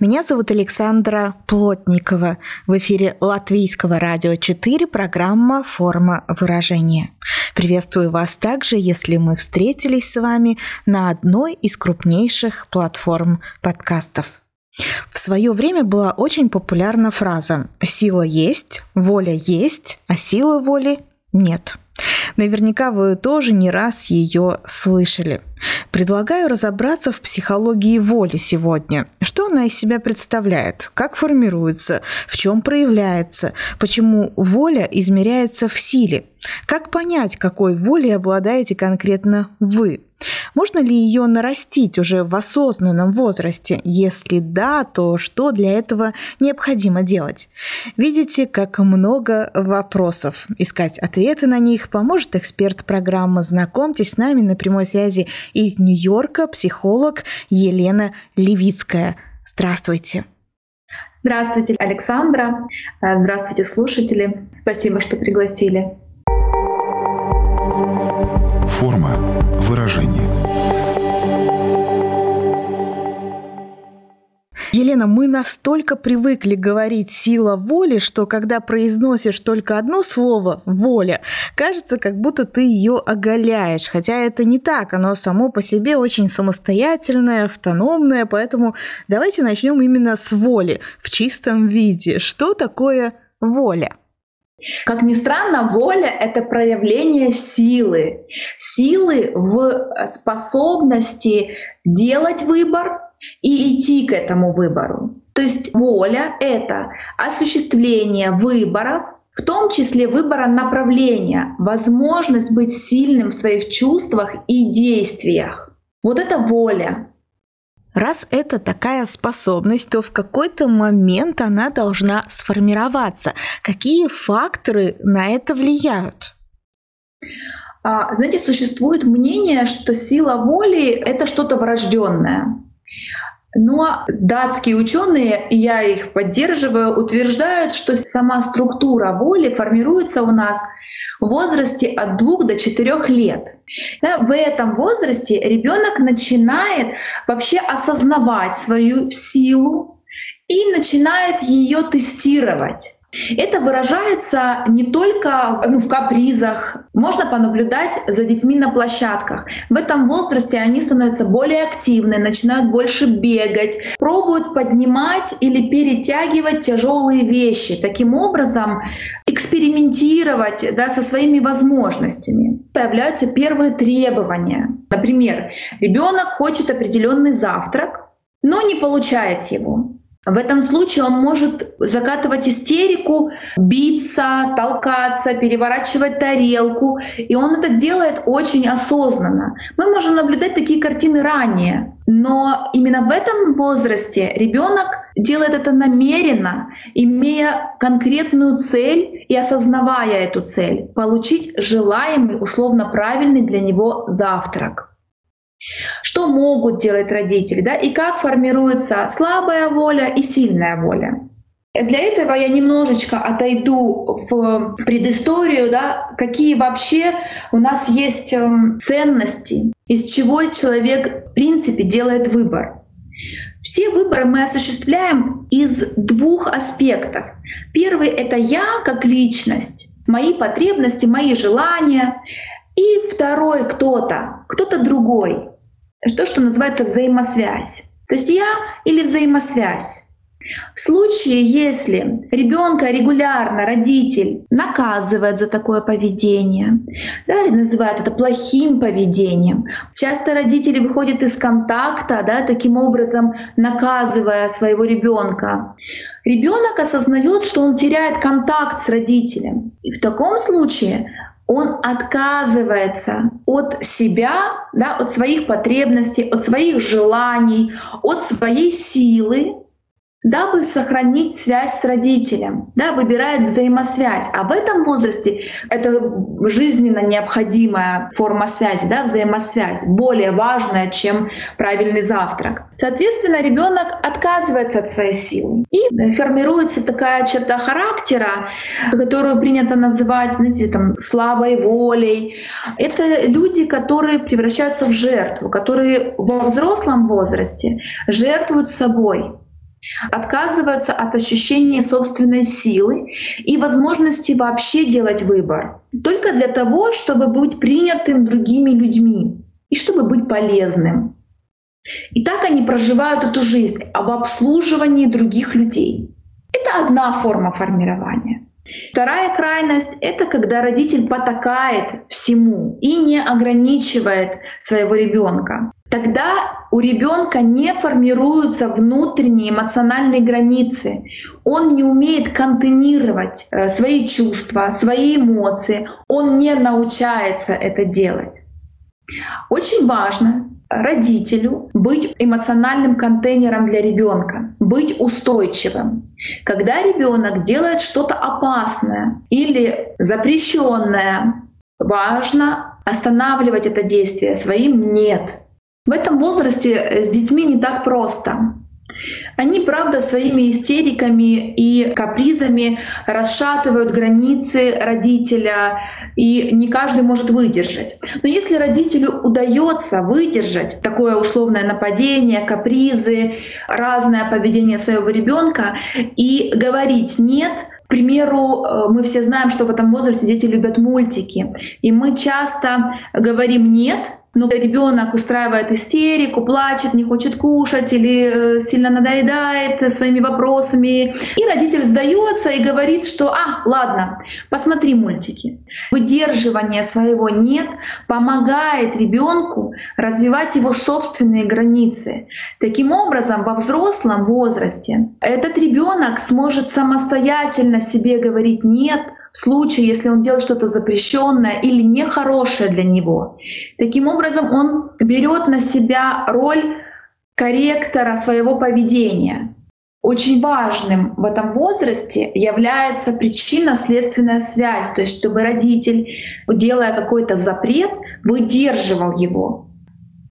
Меня зовут Александра Плотникова. В эфире Латвийского радио 4 программа «Форма выражения». Приветствую вас также, если мы встретились с вами на одной из крупнейших платформ подкастов. В свое время была очень популярна фраза «сила есть, воля есть, а силы воли нет». Наверняка вы тоже не раз ее слышали. Предлагаю разобраться в психологии воли сегодня. Что она из себя представляет? Как формируется? В чем проявляется? Почему воля измеряется в силе? Как понять, какой волей обладаете конкретно вы? Можно ли ее нарастить уже в осознанном возрасте? Если да, то что для этого необходимо делать? Видите, как много вопросов. Искать ответы на них поможет эксперт программы «Знакомьтесь с нами» на прямой связи из Нью-Йорка, психолог Елена Левицкая. Здравствуйте. Здравствуйте, Александра. Здравствуйте, слушатели. Спасибо, что пригласили. Форма выражения. Елена, мы настолько привыкли говорить «сила воли», что когда произносишь только одно слово «воля», кажется, как будто ты ее оголяешь. Хотя это не так, оно само по себе очень самостоятельное, автономное, поэтому давайте начнем именно с воли в чистом виде. Что такое воля? Как ни странно, воля — это проявление силы. Силы в способности делать выбор и идти к этому выбору. То есть воля — это осуществление выбора, в том числе выбора направления, возможность быть сильным в своих чувствах и действиях. Вот это воля. Раз это такая способность, то в какой-то момент она должна сформироваться. Какие факторы на это влияют? А, знаете, существует мнение, что сила воли — это что-то врожденное. Но датские ученые, и я их поддерживаю, утверждают, что сама структура воли формируется у нас в возрасте от 2 до 4 лет. Да, в этом возрасте ребенок начинает вообще осознавать свою силу и начинает ее тестировать. Это выражается не только ну, в капризах. Можно понаблюдать за детьми на площадках. В этом возрасте они становятся более активны, начинают больше бегать, пробуют поднимать или перетягивать тяжелые вещи. Таким образом, экспериментировать да, со своими возможностями. Появляются первые требования. Например, ребенок хочет определенный завтрак, но не получает его. В этом случае он может закатывать истерику, биться, толкаться, переворачивать тарелку. И он это делает очень осознанно. Мы можем наблюдать такие картины ранее. Но именно в этом возрасте ребенок делает это намеренно, имея конкретную цель и осознавая эту цель — получить желаемый, условно правильный для него завтрак. Что могут делать родители, да, и как формируется слабая воля и сильная воля. Для этого я немножечко отойду в предысторию, да, какие вообще у нас есть эм, ценности, из чего человек в принципе делает выбор. Все выборы мы осуществляем из двух аспектов. Первый — это я как личность, мои потребности, мои желания. И второй кто-то, кто-то другой. То, что называется взаимосвязь. То есть я или взаимосвязь. В случае, если ребенка регулярно родитель наказывает за такое поведение, да, называют это плохим поведением, часто родители выходят из контакта, да, таким образом наказывая своего ребенка, ребенок осознает, что он теряет контакт с родителем. И в таком случае он отказывается от себя, да, от своих потребностей, от своих желаний, от своей силы дабы сохранить связь с родителем, да, выбирает взаимосвязь. А в этом возрасте это жизненно необходимая форма связи, да, взаимосвязь, более важная, чем правильный завтрак. Соответственно, ребенок отказывается от своей силы. И формируется такая черта характера, которую принято называть, знаете, там, слабой волей. Это люди, которые превращаются в жертву, которые во взрослом возрасте жертвуют собой отказываются от ощущения собственной силы и возможности вообще делать выбор, только для того, чтобы быть принятым другими людьми и чтобы быть полезным. И так они проживают эту жизнь об обслуживании других людей. Это одна форма формирования. Вторая крайность — это когда родитель потакает всему и не ограничивает своего ребенка. Тогда у ребенка не формируются внутренние эмоциональные границы. Он не умеет контейнировать э, свои чувства, свои эмоции. Он не научается это делать. Очень важно родителю быть эмоциональным контейнером для ребенка, быть устойчивым. Когда ребенок делает что-то опасное или запрещенное, важно останавливать это действие своим нет. В этом возрасте с детьми не так просто. Они, правда, своими истериками и капризами расшатывают границы родителя, и не каждый может выдержать. Но если родителю удается выдержать такое условное нападение, капризы, разное поведение своего ребенка и говорить нет, к примеру, э, мы все знаем, что в этом возрасте дети любят мультики. И мы часто говорим «нет», но ребенок устраивает истерику, плачет, не хочет кушать или э, сильно надоедает своими вопросами. И родитель сдается и говорит, что «а, ладно, посмотри мультики». Выдерживание своего «нет» помогает ребенку развивать его собственные границы. Таким образом, во взрослом возрасте этот ребенок сможет самостоятельно себе говорить «нет», случае, если он делает что-то запрещенное или нехорошее для него. Таким образом, он берет на себя роль корректора своего поведения. Очень важным в этом возрасте является причинно-следственная связь, то есть чтобы родитель, делая какой-то запрет, выдерживал его.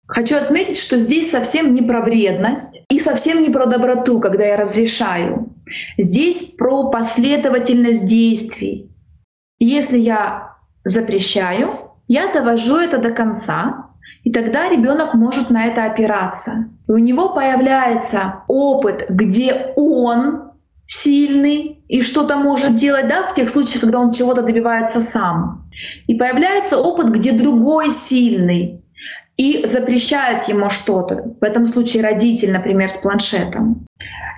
Хочу отметить, что здесь совсем не про вредность и совсем не про доброту, когда я разрешаю. Здесь про последовательность действий. Если я запрещаю, я довожу это до конца, и тогда ребенок может на это опираться. И у него появляется опыт, где он сильный и что-то может делать, да, в тех случаях, когда он чего-то добивается сам. И появляется опыт, где другой сильный и запрещает ему что-то. В этом случае родитель, например, с планшетом.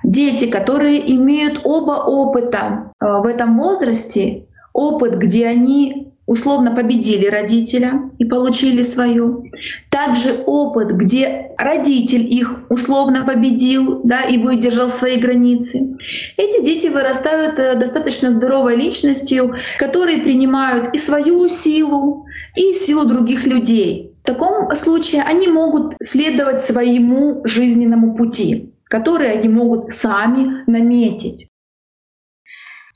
Дети, которые имеют оба опыта э, в этом возрасте, опыт, где они условно победили родителя и получили свою. Также опыт, где родитель их условно победил да, и выдержал свои границы. Эти дети вырастают э, достаточно здоровой личностью, которые принимают и свою силу, и силу других людей. В таком случае они могут следовать своему жизненному пути, который они могут сами наметить.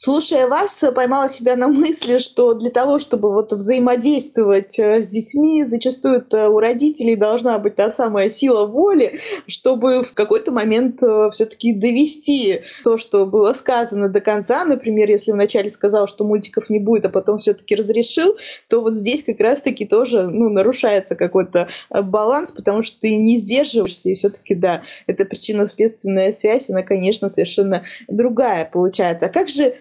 Слушая вас, поймала себя на мысли, что для того, чтобы вот взаимодействовать э, с детьми, зачастую у родителей должна быть та самая сила воли, чтобы в какой-то момент э, все-таки довести то, что было сказано до конца. Например, если вначале сказал, что мультиков не будет, а потом все-таки разрешил, то вот здесь как раз-таки тоже ну, нарушается какой-то э, баланс, потому что ты не сдерживаешься, и все-таки, да, это причинно-следственная связь, она, конечно, совершенно другая получается. А как же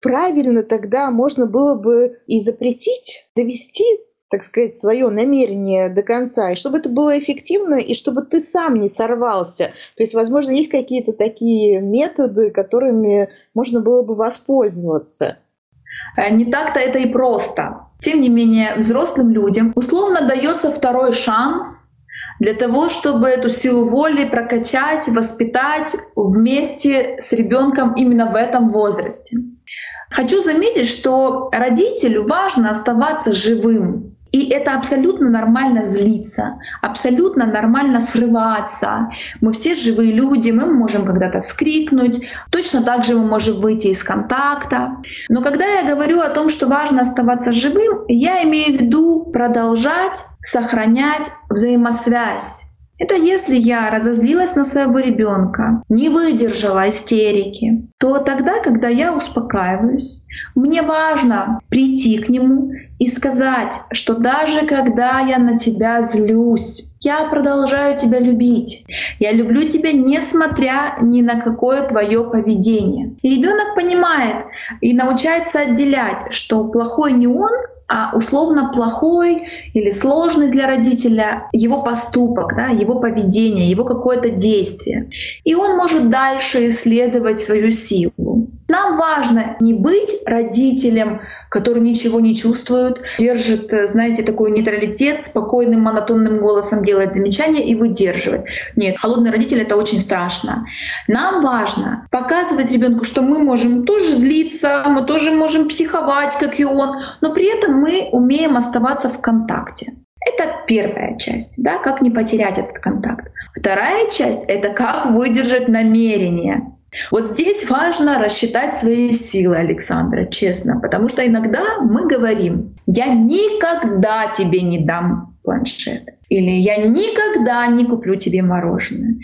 правильно тогда можно было бы и запретить, довести так сказать, свое намерение до конца, и чтобы это было эффективно, и чтобы ты сам не сорвался. То есть, возможно, есть какие-то такие методы, которыми можно было бы воспользоваться. Э, не так-то это и просто. Тем не менее, взрослым людям условно дается второй шанс для того, чтобы эту силу воли прокачать, воспитать вместе с ребенком именно в этом возрасте. Хочу заметить, что родителю важно оставаться живым. И это абсолютно нормально злиться, абсолютно нормально срываться. Мы все живые люди, мы можем когда-то вскрикнуть, точно так же мы можем выйти из контакта. Но когда я говорю о том, что важно оставаться живым, я имею в виду продолжать сохранять взаимосвязь это если я разозлилась на своего ребенка, не выдержала истерики, то тогда, когда я успокаиваюсь, мне важно прийти к нему и сказать, что даже когда я на тебя злюсь, я продолжаю тебя любить. Я люблю тебя, несмотря ни на какое твое поведение. И ребенок понимает и научается отделять, что плохой не он, а условно плохой или сложный для родителя его поступок, да, его поведение, его какое-то действие. И он может дальше исследовать свою силу. Нам важно не быть родителем, который ничего не чувствует, держит, э, знаете, такой нейтралитет, спокойным монотонным голосом делает замечания и выдерживает. Нет, холодный родитель — это очень страшно. Нам важно показывать ребенку, что мы можем тоже злиться, мы тоже можем психовать, как и он, но при этом мы умеем оставаться в контакте. Это первая часть, да, как не потерять этот контакт. Вторая часть — это как выдержать намерение. Вот здесь важно рассчитать свои силы, Александра, честно, потому что иногда мы говорим, я никогда тебе не дам планшет. Или я никогда не куплю тебе мороженое.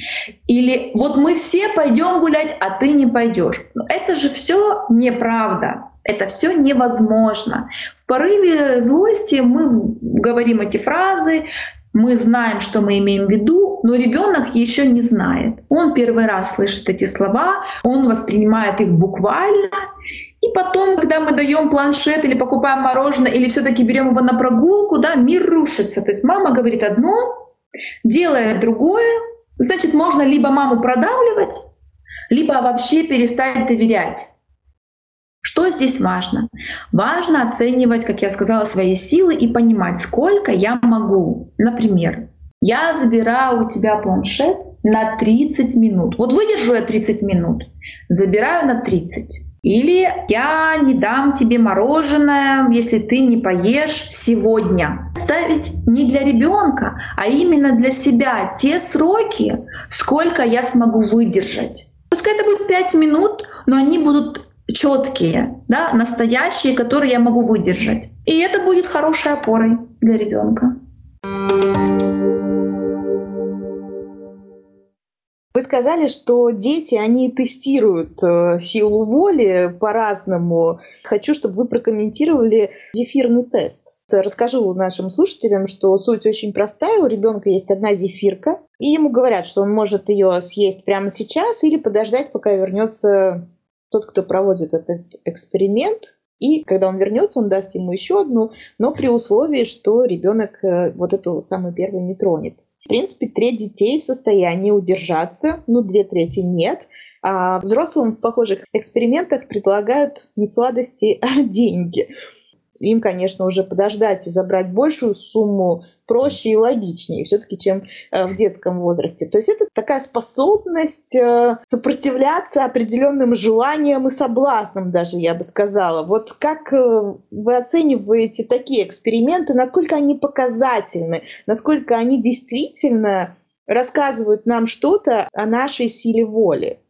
Или вот мы все пойдем гулять, а ты не пойдешь. Но это же все неправда. Это все невозможно. В порыве злости мы говорим эти фразы, мы знаем, что мы имеем в виду, но ребенок еще не знает. Он первый раз слышит эти слова, он воспринимает их буквально, и потом, когда мы даем планшет или покупаем мороженое, или все-таки берем его на прогулку, да, мир рушится. То есть мама говорит одно, делает другое. Значит, можно либо маму продавливать, либо вообще перестать доверять. Что здесь важно? Важно оценивать, как я сказала, свои силы и понимать, сколько я могу. Например, я забираю у тебя планшет на 30 минут. Вот выдержу я 30 минут, забираю на 30. Или я не дам тебе мороженое, если ты не поешь сегодня. Ставить не для ребенка, а именно для себя те сроки, сколько я смогу выдержать. Пускай это будет 5 минут, но они будут четкие, да, настоящие, которые я могу выдержать. И это будет хорошей опорой для ребенка. Вы сказали, что дети, они тестируют э, силу воли по-разному. Хочу, чтобы вы прокомментировали зефирный тест. Расскажу нашим слушателям, что суть очень простая. У ребенка есть одна зефирка, и ему говорят, что он может ее съесть прямо сейчас или подождать, пока вернется тот, кто проводит этот эксперимент, и когда он вернется, он даст ему еще одну, но при условии, что ребенок э, вот эту самую первую не тронет. В принципе, треть детей в состоянии удержаться, ну, две трети нет. А взрослым в похожих экспериментах предлагают не сладости, а деньги им, конечно, уже подождать и забрать большую сумму проще и логичнее все-таки, чем э, в детском возрасте. То есть это такая способность э, сопротивляться определенным желаниям и соблазнам даже, я бы сказала. Вот как э, вы оцениваете такие эксперименты, насколько они показательны, насколько они действительно рассказывают нам что-то о нашей силе воли?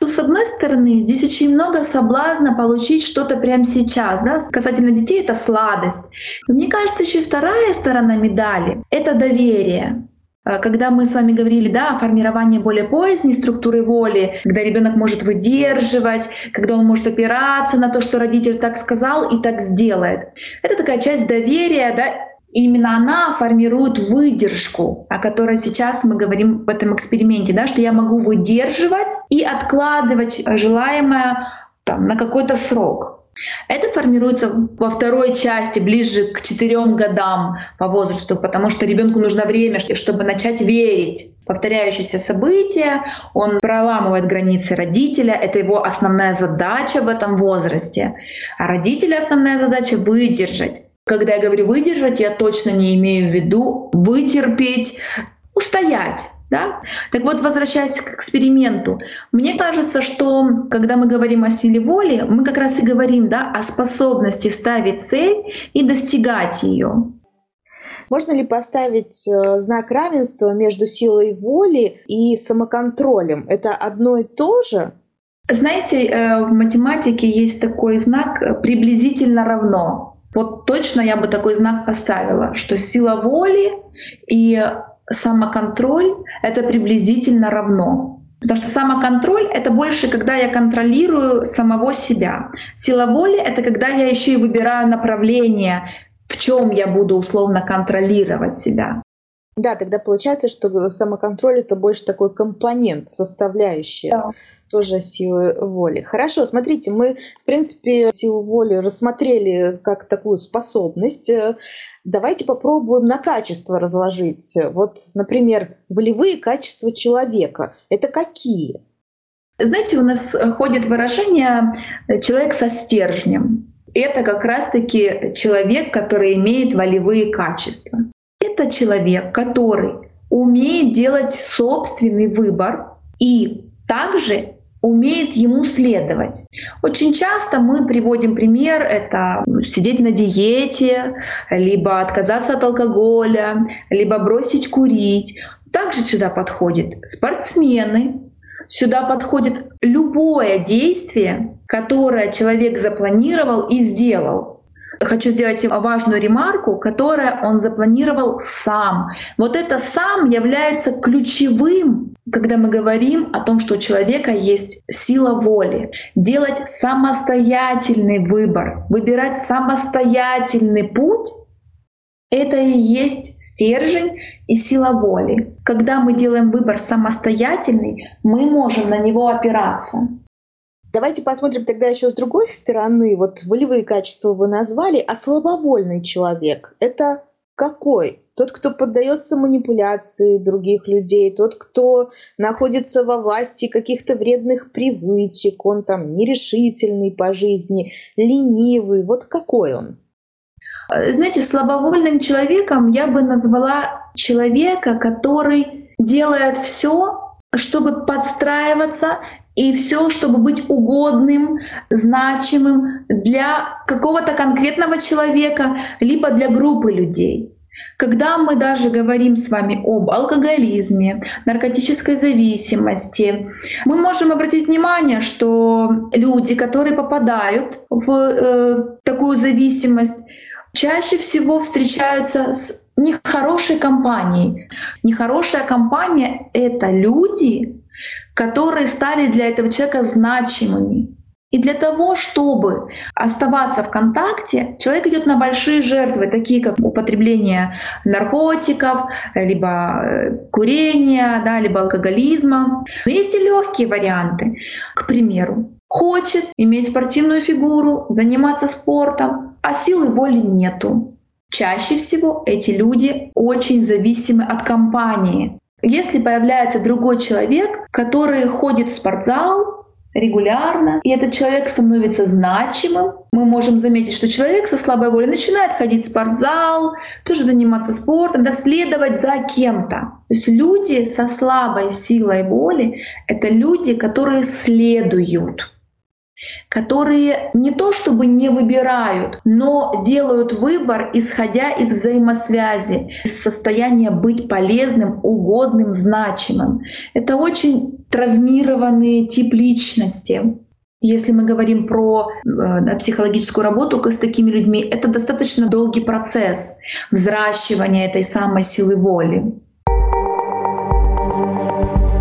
Ну, с одной стороны, здесь очень много соблазна получить что-то прямо сейчас. Да? Касательно детей это сладость. Но мне кажется, еще вторая сторона медали — это доверие. Э, когда мы с вами говорили да, о формировании более поздней структуры воли, когда ребенок может выдерживать, когда он может опираться на то, что родитель так сказал и так сделает. Это такая часть доверия, да, именно она формирует выдержку, о которой сейчас мы говорим в этом эксперименте, да, что я могу выдерживать и откладывать желаемое там, на какой-то срок. Это формируется во второй части, ближе к четырем годам по возрасту, потому что ребенку нужно время, чтобы начать верить. Повторяющиеся события, он проламывает границы родителя, это его основная задача в этом возрасте. А родителя основная задача — выдержать когда я говорю выдержать, я точно не имею в виду вытерпеть, устоять. Да? Так вот, возвращаясь к эксперименту, мне кажется, что когда мы говорим о силе воли, мы как раз и говорим да, о способности ставить цель и достигать ее. Можно ли поставить э, знак равенства между силой воли и самоконтролем? Это одно и то же? Знаете, э, в математике есть такой знак приблизительно равно. Вот точно я бы такой знак поставила, что сила воли и самоконтроль — это приблизительно равно. Потому что самоконтроль — это больше, когда я контролирую самого себя. Сила воли — это когда я еще и выбираю направление, в чем я буду условно контролировать себя. Да, тогда получается, что самоконтроль это больше такой компонент, составляющий да. тоже силы воли. Хорошо, смотрите, мы, в принципе, силу воли рассмотрели как такую способность. Давайте попробуем на качество разложить. Вот, например, волевые качества человека. Это какие? Знаете, у нас ходит выражение «человек со стержнем». Это как раз-таки человек, который имеет волевые качества это человек, который умеет делать собственный выбор и также умеет ему следовать. Очень часто мы приводим пример, это сидеть на диете, либо отказаться от алкоголя, либо бросить курить. Также сюда подходят спортсмены, сюда подходит любое действие, которое человек запланировал и сделал хочу сделать важную ремарку, которую он запланировал сам. Вот это сам является ключевым, когда мы говорим о том, что у человека есть сила воли, делать самостоятельный выбор, выбирать самостоятельный путь, это и есть стержень и сила воли. Когда мы делаем выбор самостоятельный, мы можем на него опираться. Давайте посмотрим тогда еще с другой стороны. Вот волевые качества вы назвали, а слабовольный человек — это какой? Тот, кто поддается манипуляции других людей, тот, кто находится во власти каких-то вредных привычек, он там нерешительный по жизни, ленивый. Вот какой он? Знаете, слабовольным человеком я бы назвала человека, который делает все, чтобы подстраиваться и все, чтобы быть угодным, значимым для какого-то конкретного человека, либо для группы людей. Когда мы даже говорим с вами об алкоголизме, наркотической зависимости, мы можем обратить внимание, что люди, которые попадают в э, такую зависимость, чаще всего встречаются с нехорошей компанией. Нехорошая компания — это люди, которые стали для этого человека значимыми. И для того, чтобы оставаться в контакте, человек идет на большие жертвы, такие как употребление наркотиков, либо э, курения, да, либо алкоголизма. Но есть и легкие варианты. К примеру, хочет иметь спортивную фигуру, заниматься спортом, а силы воли нету. Чаще всего эти люди очень зависимы от компании. Если появляется другой человек, который ходит в спортзал регулярно, и этот человек становится значимым, мы можем заметить, что человек со слабой волей начинает ходить в спортзал, тоже заниматься спортом, да, следовать за кем-то. То есть люди со слабой силой воли — это люди, которые следуют которые не то чтобы не выбирают, но делают выбор, исходя из взаимосвязи, из состояния быть полезным, угодным, значимым. Это очень травмированный тип личности. Если мы говорим про э, психологическую работу с такими людьми, это достаточно долгий процесс взращивания этой самой силы воли.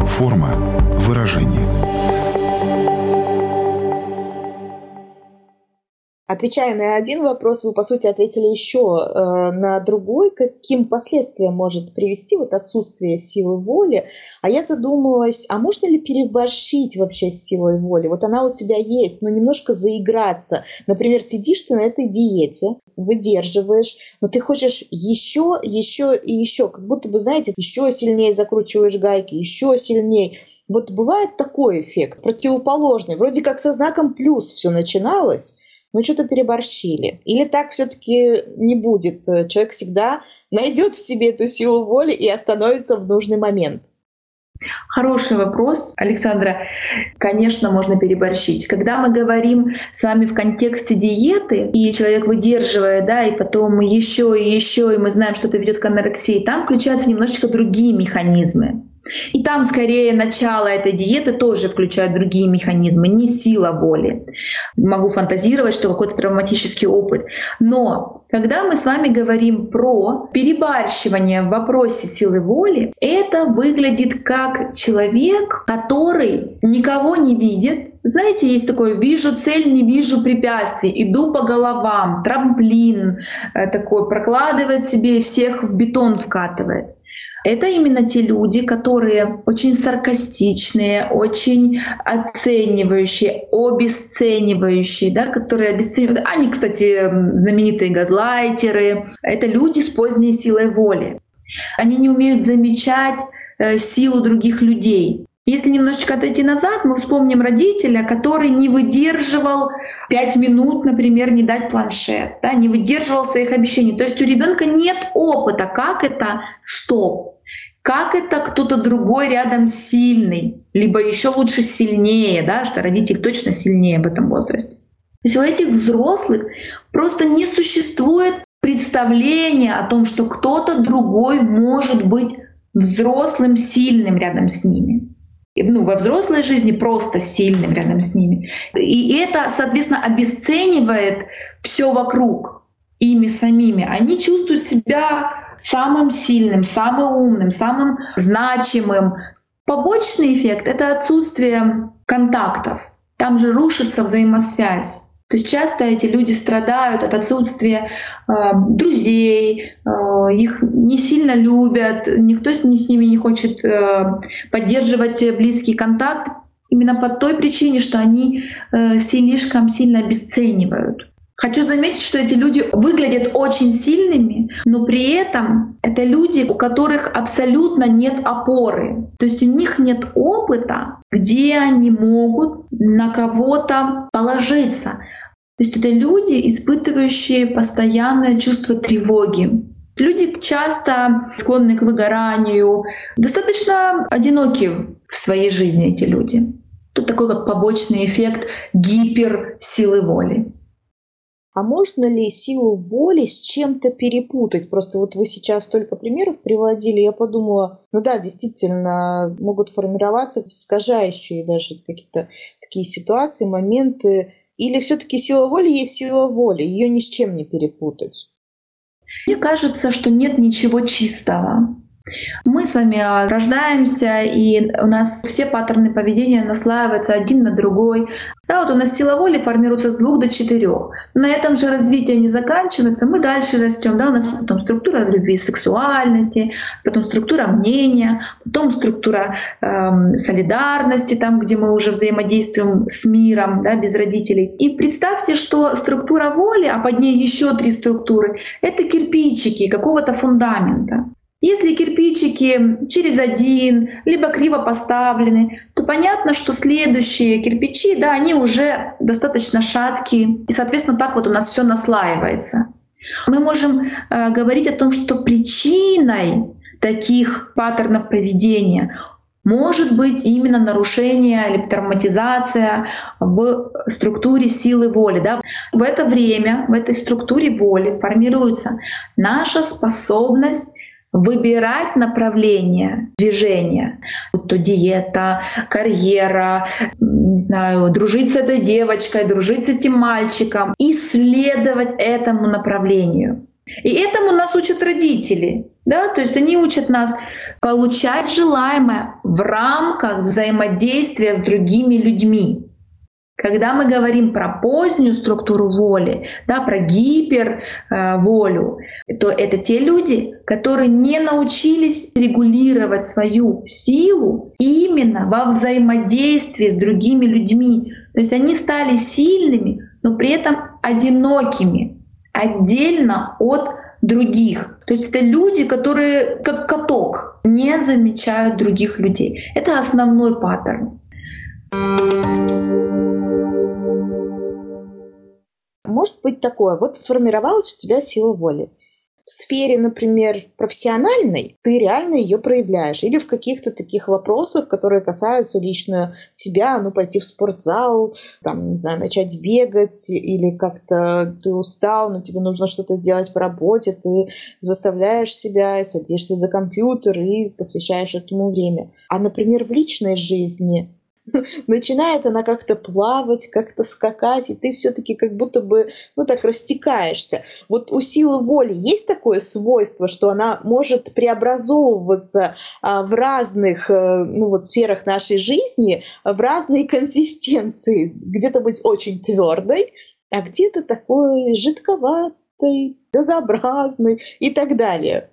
Форма выражения. Отвечая на один вопрос, вы, по сути, ответили еще э, на другой, каким последствиям может привести вот отсутствие силы воли. А я задумалась, а можно ли переборщить вообще с силой воли? Вот она у тебя есть, но немножко заиграться. Например, сидишь ты на этой диете, выдерживаешь, но ты хочешь еще, еще и еще, как будто бы, знаете, еще сильнее закручиваешь гайки, еще сильнее. Вот бывает такой эффект, противоположный. Вроде как со знаком плюс все начиналось, мы что-то переборщили. Или так все-таки не будет. Человек всегда найдет в себе эту силу воли и остановится в нужный момент. Хороший вопрос, Александра. Конечно, можно переборщить. Когда мы говорим с вами в контексте диеты, и человек выдерживает, да, и потом еще и еще, и мы знаем, что это ведет к анорексии, там включаются немножечко другие механизмы. И там скорее начало этой диеты тоже включает другие механизмы, не сила воли. Могу фантазировать, что какой-то травматический опыт. Но когда мы с вами говорим про перебарщивание в вопросе силы воли, это выглядит как человек, который никого не видит, знаете, есть такое «вижу цель, не вижу препятствий», «иду по головам», трамплин э, такой, прокладывает себе всех в бетон вкатывает. Это именно те люди, которые очень саркастичные, очень оценивающие, обесценивающие, да, которые обесценивают. Они, кстати, знаменитые газлайтеры. Это люди с поздней силой воли. Они не умеют замечать э, силу других людей. Если немножечко отойти назад, мы вспомним родителя, который не выдерживал пять минут, например, не дать планшет, да, не выдерживал своих обещаний. То есть у ребенка нет опыта, как это стоп, как это кто-то другой рядом сильный, либо еще лучше сильнее, да, что родитель точно сильнее в этом возрасте. То есть у этих взрослых просто не существует представления о том, что кто-то другой может быть взрослым, сильным рядом с ними ну, во взрослой жизни просто сильным рядом с ними. И это, соответственно, обесценивает все вокруг ими самими. Они чувствуют себя самым сильным, самым умным, самым значимым. Побочный эффект — это отсутствие контактов. Там же рушится взаимосвязь. То есть часто эти люди страдают от отсутствия э, друзей, э, их не сильно любят, никто с, с ними не хочет э, поддерживать близкий контакт именно по той причине, что они э, слишком сильно обесценивают. Хочу заметить, что эти люди выглядят очень сильными, но при этом это люди, у которых абсолютно нет опоры. То есть у них нет опыта, где они могут на кого-то положиться. То есть это люди, испытывающие постоянное чувство тревоги. Люди часто склонны к выгоранию, достаточно одиноки в своей жизни эти люди. Тут такой как побочный эффект гиперсилы воли. А можно ли силу воли с чем-то перепутать? Просто вот вы сейчас столько примеров приводили, я подумала, ну да, действительно, могут формироваться искажающие даже какие-то такие ситуации, моменты, или все-таки сила воли есть сила воли, ее ни с чем не перепутать? Мне кажется, что нет ничего чистого. Мы с вами а, рождаемся, и у нас все паттерны поведения наслаиваются один на другой. Да, вот у нас сила воли формируется с двух до четырех. На этом же развитие не заканчивается, мы дальше растем. Да, у нас потом структура любви сексуальности, потом структура мнения, потом структура эм, солидарности, там, где мы уже взаимодействуем с миром, да, без родителей. И представьте, что структура воли, а под ней еще три структуры, это кирпичики какого-то фундамента. Если кирпичики через один, либо криво поставлены, то понятно, что следующие кирпичи, да, они уже достаточно шаткие, и, соответственно, так вот у нас все наслаивается. Мы можем э, говорить о том, что причиной таких паттернов поведения может быть именно нарушение или травматизация в структуре силы воли. Да? В это время, в этой структуре воли формируется наша способность выбирать направление движения, будь то диета, карьера, не знаю, дружить с этой девочкой, дружить с этим мальчиком, и следовать этому направлению. И этому нас учат родители. Да? То есть они учат нас получать желаемое в рамках взаимодействия с другими людьми. Когда мы говорим про позднюю структуру воли, да, про гиперволю, э, то это те люди, которые не научились регулировать свою силу именно во взаимодействии с другими людьми. То есть они стали сильными, но при этом одинокими, отдельно от других. То есть это люди, которые как каток не замечают других людей. Это основной паттерн. Может быть такое. Вот сформировалась у тебя сила воли. в сфере, например, профессиональной, ты реально ее проявляешь. Или в каких-то таких вопросах, которые касаются лично себя, ну, пойти в спортзал, там, не знаю, начать бегать, или как-то ты устал, но тебе нужно что-то сделать по работе, ты заставляешь себя, садишься за компьютер и посвящаешь этому время. А, например, в личной жизни начинает она как-то плавать, как-то скакать, и ты все-таки как будто бы, ну так, растекаешься. Вот у силы воли есть такое свойство, что она может преобразовываться а, в разных, э, ну вот, сферах нашей жизни, в разные консистенции. Где-то быть очень твердой, а где-то такой жидковатой, газообразной и так далее.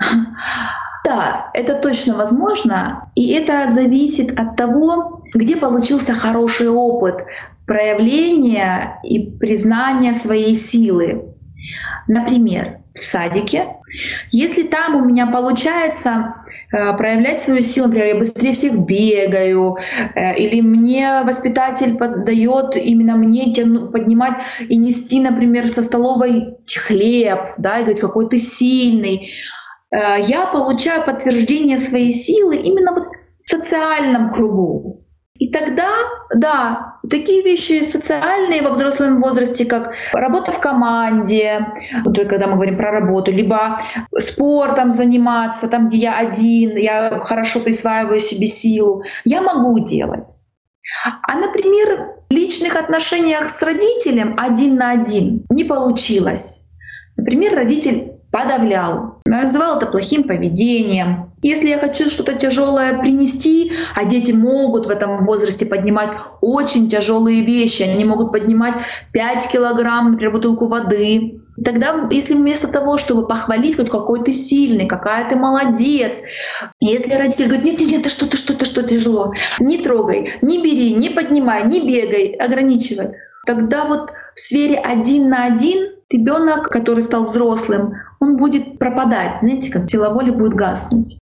Да, это точно возможно, и это зависит от того, где получился хороший опыт проявления и признания своей силы. Например, в садике. Если там у меня получается э, проявлять свою силу, например, я быстрее всех бегаю, э, или мне воспитатель дает именно мне тяну, поднимать и нести, например, со столовой хлеб, да, и говорить, какой ты сильный, я получаю подтверждение своей силы именно вот в социальном кругу. И тогда, да, такие вещи социальные во взрослом возрасте, как работа в команде, вот когда мы говорим про работу, либо спортом заниматься, там, где я один, я хорошо присваиваю себе силу, я могу делать. А, например, в личных отношениях с родителем один на один не получилось. Например, родитель подавлял, называл это плохим поведением. Если я хочу что-то тяжелое принести, а дети могут в этом возрасте поднимать очень тяжелые вещи, они могут поднимать 5 килограмм, например, бутылку воды, Тогда, если вместо того, чтобы похвалить, хоть какой ты сильный, какая ты молодец, если родитель говорит, нет, нет, нет, ты что, ты что, ты что, тяжело, не трогай, не бери, не поднимай, не бегай, ограничивай, тогда вот в сфере один на один ребенок, который стал взрослым, он будет пропадать, знаете, как сила воли будет гаснуть.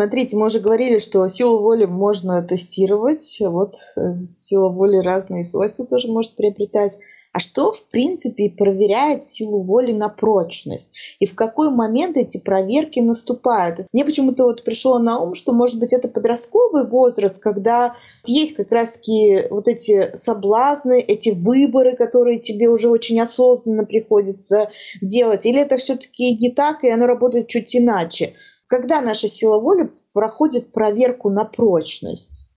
Смотрите, мы уже говорили, что силу воли можно тестировать. Вот э, сила воли разные свойства тоже может приобретать. А что, в принципе, проверяет силу воли на прочность? И в какой момент эти проверки наступают? Мне почему-то вот пришло на ум, что, может быть, это подростковый возраст, когда есть как раз-таки вот эти соблазны, эти выборы, которые тебе уже очень осознанно приходится делать. Или это все-таки не так, и оно работает чуть иначе? Когда наша сила воли проходит проверку на прочность?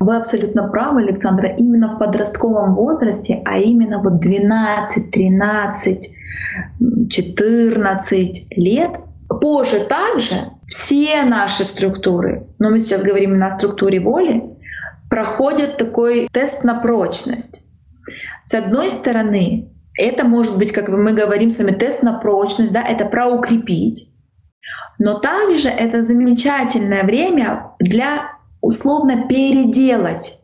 Вы абсолютно правы, Александра. Именно в подростковом возрасте, а именно вот 12, 13, 14 лет, позже также все наши структуры, но мы сейчас говорим именно о структуре воли, проходят такой тест на прочность. С одной стороны, это может быть, как мы говорим с вами, тест на прочность, да, это про укрепить. Но также это замечательное время для условно переделать.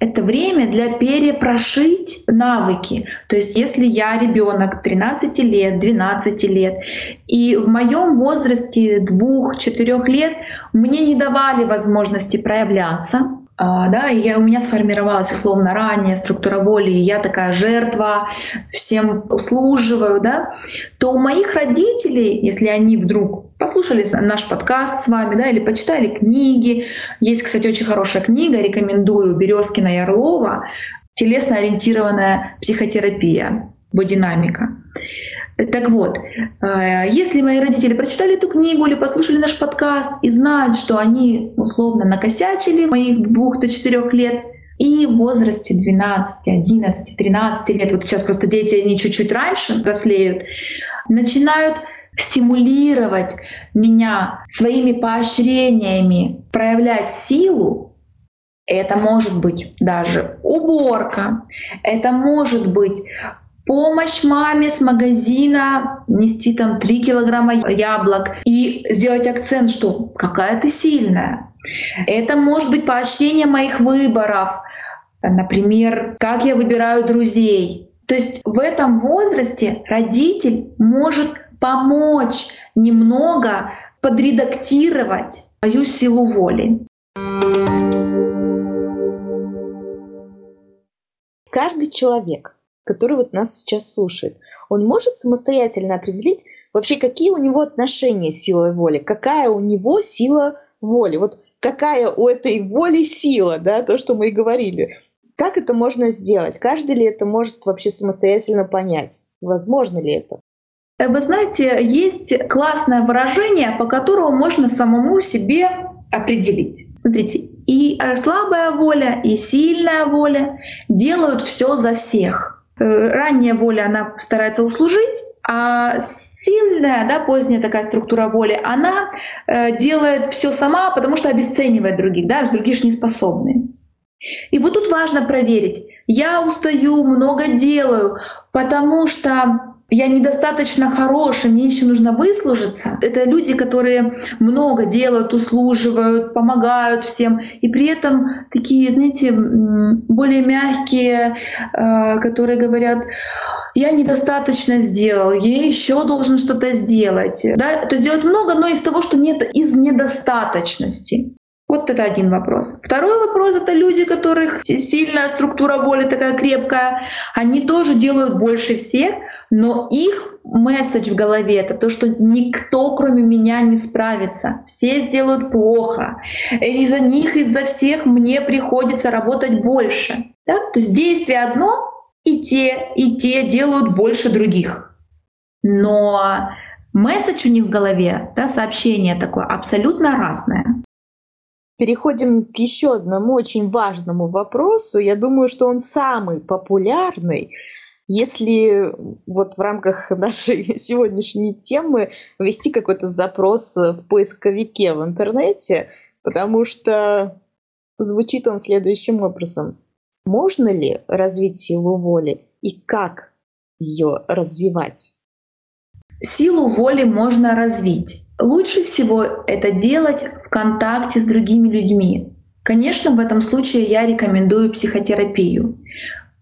Это время для перепрошить навыки. То есть если я ребенок 13 лет, 12 лет, и в моем возрасте 2-4 лет мне не давали возможности проявляться, а, да, и я, у меня сформировалась условно ранее структура воли, и я такая жертва, всем услуживаю, да, то у моих родителей, если они вдруг послушали наш подкаст с вами, да, или почитали книги, есть, кстати, очень хорошая книга, рекомендую, Березкина и Орлова, телесно-ориентированная психотерапия, бодинамика. Так вот, э, если мои родители прочитали эту книгу или послушали наш подкаст и знают, что они условно накосячили моих двух до четырех лет, и в возрасте 12, 11, 13 лет, вот сейчас просто дети, они чуть-чуть раньше взрослеют, начинают стимулировать меня своими поощрениями проявлять силу, это может быть даже уборка, это может быть помощь маме с магазина нести там 3 килограмма яблок и сделать акцент, что какая ты сильная. Это может быть поощрение моих выборов, например, как я выбираю друзей. То есть в этом возрасте родитель может помочь немного подредактировать мою силу воли. Каждый человек который вот нас сейчас слушает, он может самостоятельно определить вообще, какие у него отношения с силой воли, какая у него сила воли, вот какая у этой воли сила, да, то, что мы и говорили. Как это можно сделать? Каждый ли это может вообще самостоятельно понять? Возможно ли это? Э, вы знаете, есть классное выражение, по которому можно самому себе определить. Смотрите, и э, слабая воля, и сильная воля делают все за всех. Э, ранняя воля, она старается услужить, а сильная, да, поздняя такая структура воли, она делает все сама, потому что обесценивает других, да, другие же не способны. И вот тут важно проверить. Я устаю, много делаю, потому что я недостаточно хороший, мне еще нужно выслужиться. Это люди, которые много делают, услуживают, помогают всем, и при этом такие, знаете, более мягкие, э, которые говорят, я недостаточно сделал, я еще должен что-то сделать. Да? То есть делать много, но из того, что нет, из недостаточности. Вот это один вопрос. Второй вопрос — это люди, которых сильная структура воли такая крепкая. Они тоже делают больше всех, но их месседж в голове — это то, что никто, кроме меня, не справится. Все сделают плохо. Из-за них, из-за всех мне приходится работать больше. Да? То есть действие одно, и те, и те делают больше других. Но месседж у них в голове, да, сообщение такое абсолютно разное. Переходим к еще одному очень важному вопросу. Я думаю, что он самый популярный. Если вот в рамках нашей сегодняшней темы ввести какой-то запрос в поисковике в интернете, потому что звучит он следующим образом. Можно ли развить силу воли и как ее развивать? Силу воли можно развить. Лучше всего это делать в контакте с другими людьми. Конечно, в этом случае я рекомендую психотерапию,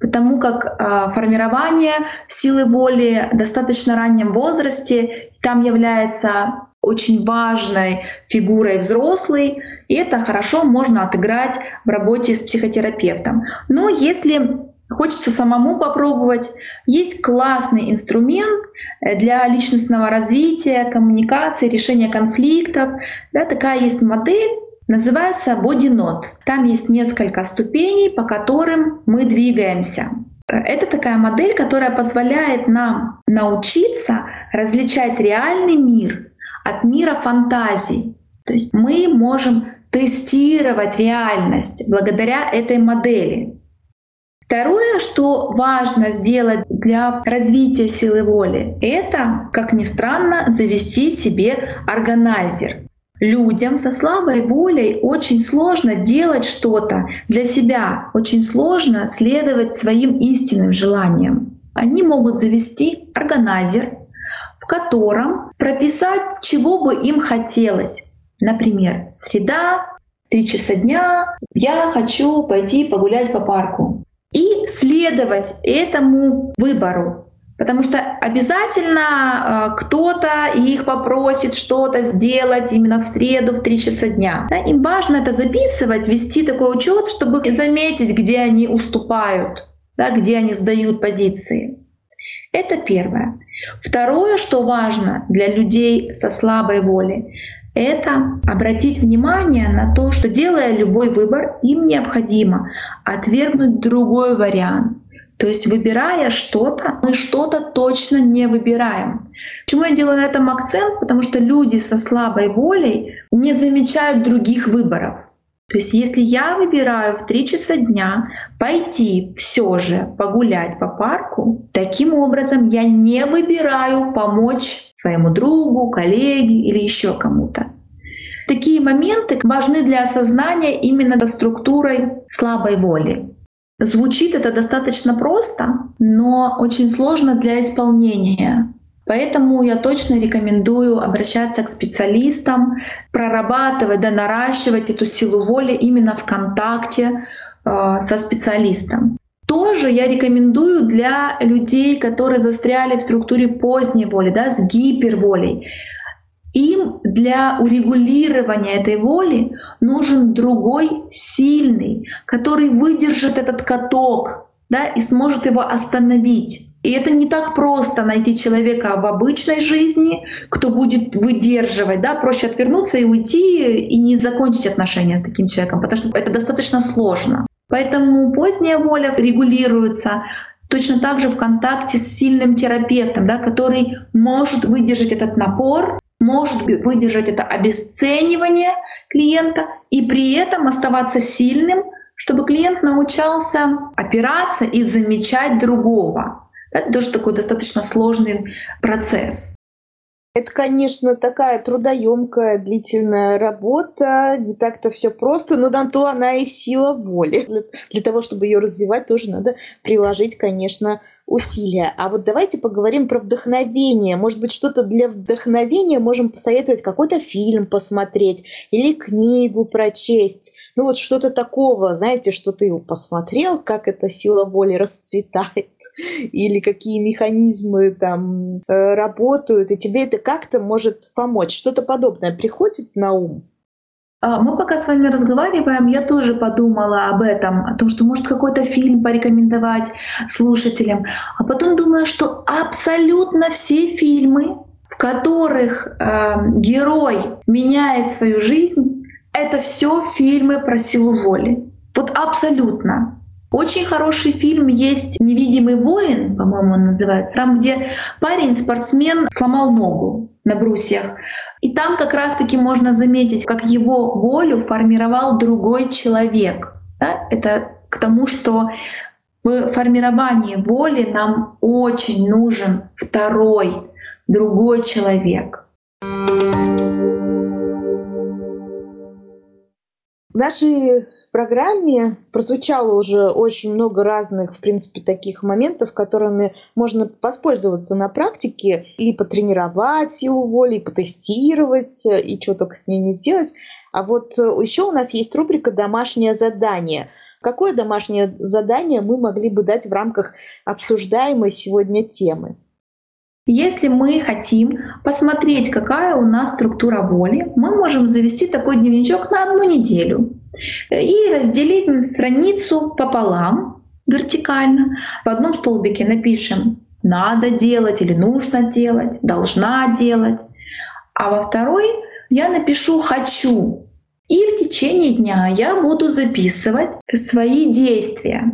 потому как э, формирование силы воли в достаточно раннем возрасте там является очень важной фигурой взрослый, и это хорошо можно отыграть в работе с психотерапевтом. Но если Хочется самому попробовать. Есть классный инструмент э, для личностного развития, коммуникации, решения конфликтов. Да, такая есть модель, называется Body Note. Там есть несколько ступеней, по которым мы двигаемся. Э, это такая модель, которая позволяет нам научиться различать реальный мир от мира фантазий. То есть мы можем тестировать реальность благодаря этой модели. Второе, что важно сделать для развития силы воли, это, как ни странно, завести себе органайзер. Людям со слабой волей очень сложно делать что-то для себя, очень сложно следовать своим истинным желаниям. Они могут завести органайзер, в котором прописать, чего бы им хотелось. Например, среда, три часа дня, я хочу пойти погулять по парку и следовать этому выбору. Потому что обязательно э, кто-то их попросит что-то сделать именно в среду в 3 часа дня. Да, им важно это записывать, вести такой учет, чтобы заметить, где они уступают, да, где они сдают позиции. Это первое. Второе, что важно для людей со слабой волей, это обратить внимание на то, что делая любой выбор, им необходимо отвергнуть другой вариант. То есть выбирая что-то, мы что-то точно не выбираем. Почему я делаю на этом акцент? Потому что люди со слабой волей не замечают других выборов. То есть если я выбираю в 3 часа дня пойти все же погулять по парку, таким образом я не выбираю помочь своему другу, коллеге или еще кому-то. Такие моменты важны для осознания именно до структурой слабой воли. Звучит это достаточно просто, но очень сложно для исполнения. Поэтому я точно рекомендую обращаться к специалистам, прорабатывать, да, наращивать эту силу воли именно в контакте э, со специалистом. Тоже я рекомендую для людей, которые застряли в структуре поздней воли, да, с гиперволей. Им для урегулирования этой воли нужен другой сильный, который выдержит этот каток да, и сможет его остановить. И это не так просто найти человека в обычной жизни, кто будет выдерживать, да, проще отвернуться и уйти и не закончить отношения с таким человеком, потому что это достаточно сложно. Поэтому поздняя воля регулируется точно так же в контакте с сильным терапевтом, да, который может выдержать этот напор, может выдержать это обесценивание клиента и при этом оставаться сильным, чтобы клиент научался опираться и замечать другого. Это тоже такой достаточно сложный процесс. Это, конечно, такая трудоемкая, длительная работа, не так-то все просто, но на то она и сила воли. Для, того, чтобы ее развивать, тоже надо приложить, конечно, усилия. А вот давайте поговорим про вдохновение. Может быть, что-то для вдохновения можем посоветовать, какой-то фильм посмотреть или книгу прочесть. Ну вот что-то такого, знаете, что ты посмотрел, как эта сила воли расцветает, или какие механизмы там э, работают, и тебе это как-то может помочь. Что-то подобное приходит на ум? А, мы пока с вами разговариваем, я тоже подумала об этом, о том, что может какой-то фильм порекомендовать слушателям. А потом думаю, что абсолютно все фильмы, в которых э, герой меняет свою жизнь, это все фильмы про силу воли. Вот абсолютно. Очень хороший фильм есть «Невидимый воин», по-моему, он называется, там, где парень-спортсмен сломал ногу на брусьях. И там как раз-таки можно заметить, как его волю формировал другой человек. Да? Это к тому, что в формировании воли нам очень нужен второй, другой человек. Наши программе прозвучало уже очень много разных, в принципе, таких моментов, которыми можно воспользоваться на практике и потренировать силу воли, и потестировать, и что только с ней не сделать. А вот еще у нас есть рубрика «Домашнее задание». Какое домашнее задание мы могли бы дать в рамках обсуждаемой сегодня темы? Если мы хотим посмотреть, какая у нас структура воли, мы можем завести такой дневничок на одну неделю и разделить страницу пополам вертикально. В одном столбике напишем «надо делать» или «нужно делать», «должна делать», а во второй я напишу «хочу». И в течение дня я буду записывать свои действия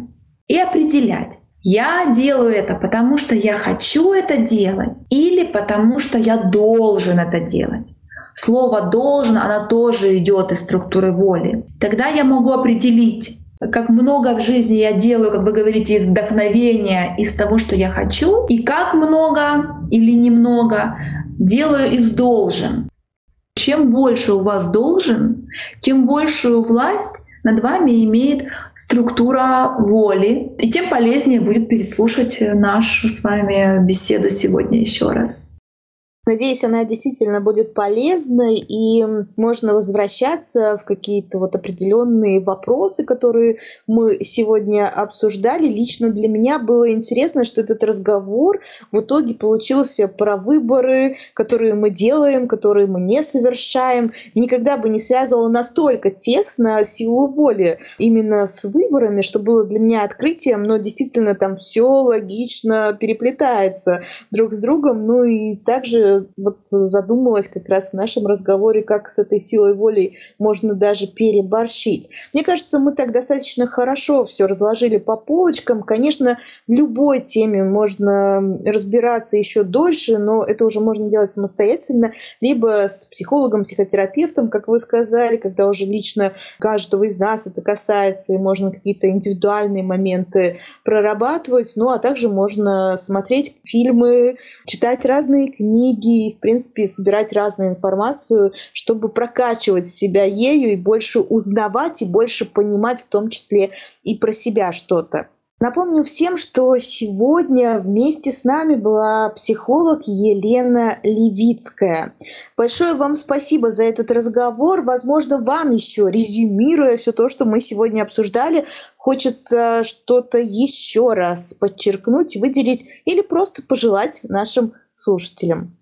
и определять, я делаю это, потому что я хочу это делать или потому что я должен это делать. Слово «должен», она тоже идет из структуры воли. Тогда я могу определить, как много в жизни я делаю, как вы говорите, из вдохновения, из того, что я хочу, и как много или немного делаю из должен. Чем больше у вас должен, тем большую власть над вами имеет структура воли, и тем полезнее будет переслушать нашу с вами беседу сегодня еще раз. Надеюсь, она действительно будет полезной, и можно возвращаться в какие-то вот определенные вопросы, которые мы сегодня обсуждали. Лично для меня было интересно, что этот разговор в итоге получился про выборы, которые мы делаем, которые мы не совершаем. Никогда бы не связывала настолько тесно силу воли именно с выборами, что было для меня открытием, но действительно там все логично переплетается друг с другом. Ну и также вот задумалась как раз в нашем разговоре, как с этой силой воли можно даже переборщить. Мне кажется, мы так достаточно хорошо все разложили по полочкам. Конечно, в любой теме можно разбираться еще дольше, но это уже можно делать самостоятельно, либо с психологом, психотерапевтом, как вы сказали, когда уже лично каждого из нас это касается, и можно какие-то индивидуальные моменты прорабатывать, ну а также можно смотреть фильмы, читать разные книги, книги и, в принципе, собирать разную информацию, чтобы прокачивать себя ею и больше узнавать и больше понимать в том числе и про себя что-то. Напомню всем, что сегодня вместе с нами была психолог Елена Левицкая. Большое вам спасибо за этот разговор. Возможно, вам еще, резюмируя все то, что мы сегодня обсуждали, хочется что-то еще раз подчеркнуть, выделить или просто пожелать нашим слушателям.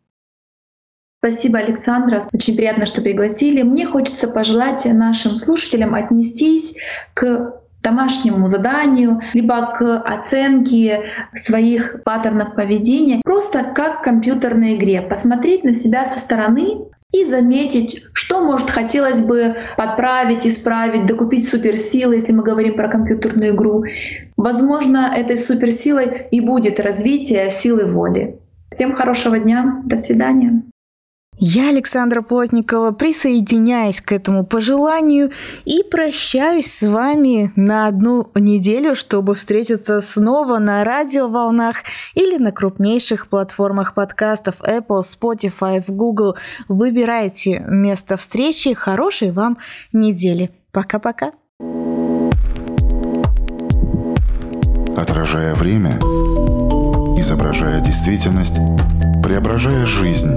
Спасибо, Александра. Очень приятно, что пригласили. Мне хочется пожелать нашим слушателям отнестись к домашнему заданию, либо к оценке своих паттернов поведения, просто как в компьютерной игре, посмотреть на себя со стороны и заметить, что, может, хотелось бы подправить, исправить, докупить суперсилы, если мы говорим про компьютерную игру. Возможно, этой суперсилой и будет развитие силы воли. Всем хорошего дня. До свидания. Я, Александра Плотникова, присоединяюсь к этому пожеланию и прощаюсь с вами на одну неделю, чтобы встретиться снова на радиоволнах или на крупнейших платформах подкастов Apple, Spotify, Google. Выбирайте место встречи. Хорошей вам недели. Пока-пока. Отражая время, изображая действительность, преображая жизнь